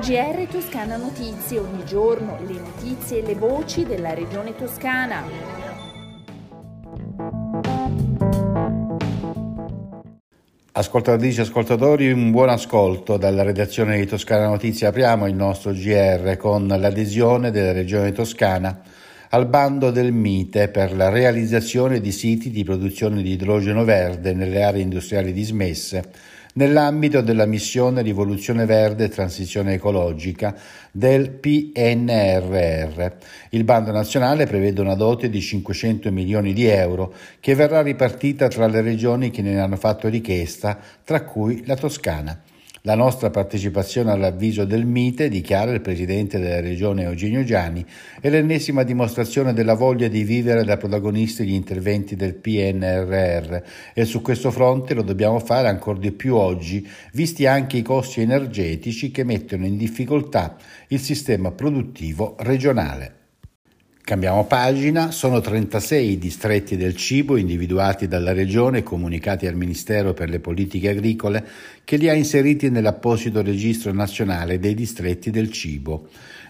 GR Toscana Notizie, ogni giorno le notizie e le voci della regione toscana. Ascoltatrici e ascoltatori, un buon ascolto dalla redazione di Toscana Notizie. Apriamo il nostro GR con l'adesione della regione toscana al bando del MITE per la realizzazione di siti di produzione di idrogeno verde nelle aree industriali dismesse nell'ambito della missione Rivoluzione Verde e Transizione Ecologica del PNRR. Il bando nazionale prevede una dote di 500 milioni di euro che verrà ripartita tra le regioni che ne hanno fatto richiesta, tra cui la Toscana. La nostra partecipazione all'avviso del Mite, dichiara il presidente della regione Eugenio Gianni, è l'ennesima dimostrazione della voglia di vivere da protagonisti gli interventi del PNRR e su questo fronte lo dobbiamo fare ancora di più oggi, visti anche i costi energetici che mettono in difficoltà il sistema produttivo regionale. Cambiamo pagina, sono 36 i distretti del cibo individuati dalla Regione e comunicati al Ministero per le politiche agricole che li ha inseriti nell'apposito registro nazionale dei distretti del cibo.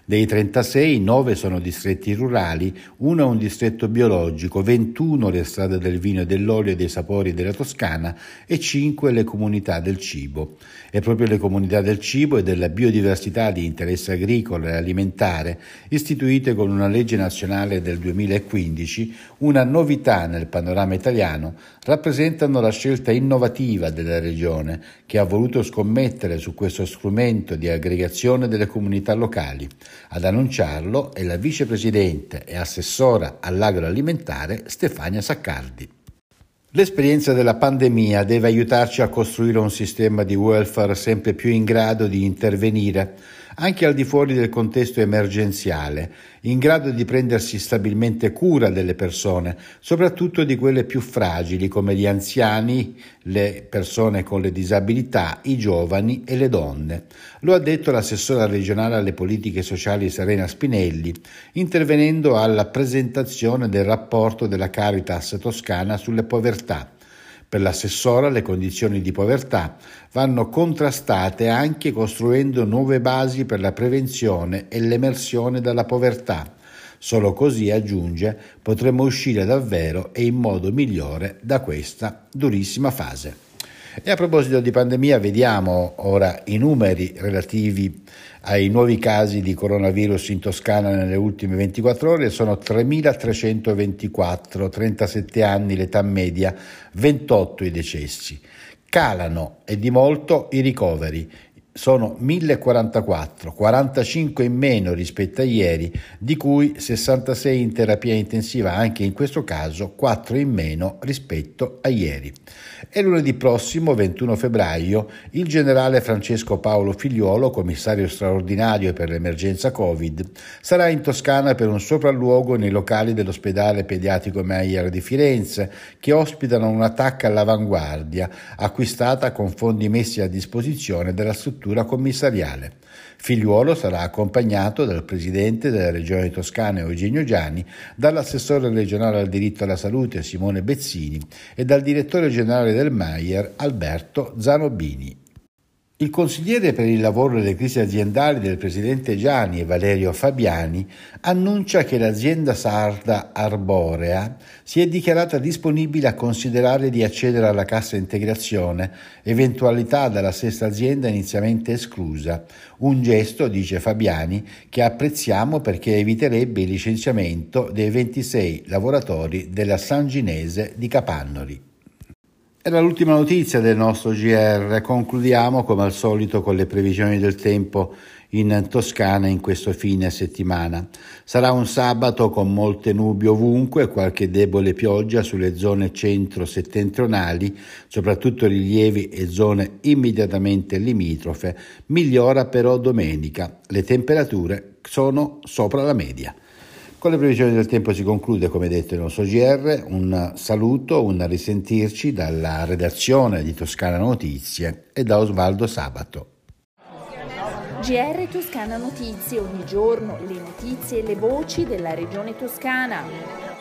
Dei 36, 9 sono distretti rurali, uno è un distretto biologico, 21 le strade del vino e dell'olio e dei sapori della Toscana e 5 le comunità del cibo. E proprio le comunità del cibo e della biodiversità di interesse agricolo e alimentare, istituite con una legge nazionale del 2015, una novità nel panorama italiano, rappresentano la scelta innovativa della Regione, che ha voluto scommettere su questo strumento di aggregazione delle comunità locali. Ad annunciarlo è la vicepresidente e assessora all'agroalimentare Stefania Saccardi. L'esperienza della pandemia deve aiutarci a costruire un sistema di welfare sempre più in grado di intervenire anche al di fuori del contesto emergenziale, in grado di prendersi stabilmente cura delle persone, soprattutto di quelle più fragili come gli anziani, le persone con le disabilità, i giovani e le donne. Lo ha detto l'assessora regionale alle politiche sociali Serena Spinelli, intervenendo alla presentazione del rapporto della Caritas toscana sulle povertà per l'assessora le condizioni di povertà vanno contrastate anche costruendo nuove basi per la prevenzione e l'emersione dalla povertà. Solo così, aggiunge, potremo uscire davvero e in modo migliore da questa durissima fase. E a proposito di pandemia, vediamo ora i numeri relativi ai nuovi casi di coronavirus in Toscana nelle ultime 24 ore. Sono 3.324, 37 anni l'età media, 28 i decessi. Calano e di molto i ricoveri sono 1044, 45 in meno rispetto a ieri, di cui 66 in terapia intensiva, anche in questo caso 4 in meno rispetto a ieri. E lunedì prossimo, 21 febbraio, il generale Francesco Paolo Figliuolo, commissario straordinario per l'emergenza Covid, sarà in Toscana per un sopralluogo nei locali dell'ospedale pediatrico Meyer di Firenze, che ospitano un'attacca all'avanguardia, acquistata con fondi messi a disposizione della struttura struttura commissariale. Figliuolo sarà accompagnato dal presidente della regione toscana Eugenio Gianni, dall'assessore regionale al diritto alla salute Simone Bezzini e dal direttore generale del Maier Alberto Zanobini. Il consigliere per il lavoro e le crisi aziendali del presidente Gianni, Valerio Fabiani, annuncia che l'azienda sarda Arborea si è dichiarata disponibile a considerare di accedere alla cassa integrazione, eventualità dalla stessa azienda inizialmente esclusa. Un gesto, dice Fabiani, che apprezziamo perché eviterebbe il licenziamento dei 26 lavoratori della Sanginese di Capannori. Era l'ultima notizia del nostro GR. Concludiamo come al solito con le previsioni del tempo in Toscana in questo fine settimana. Sarà un sabato con molte nubi ovunque qualche debole pioggia sulle zone centro-settentrionali, soprattutto rilievi e zone immediatamente limitrofe. Migliora però domenica. Le temperature sono sopra la media. Con le previsioni del tempo si conclude, come detto, il nostro GR. Un saluto, un risentirci dalla redazione di Toscana Notizie e da Osvaldo Sabato. GR Toscana Notizie, ogni giorno le notizie e le voci della regione toscana.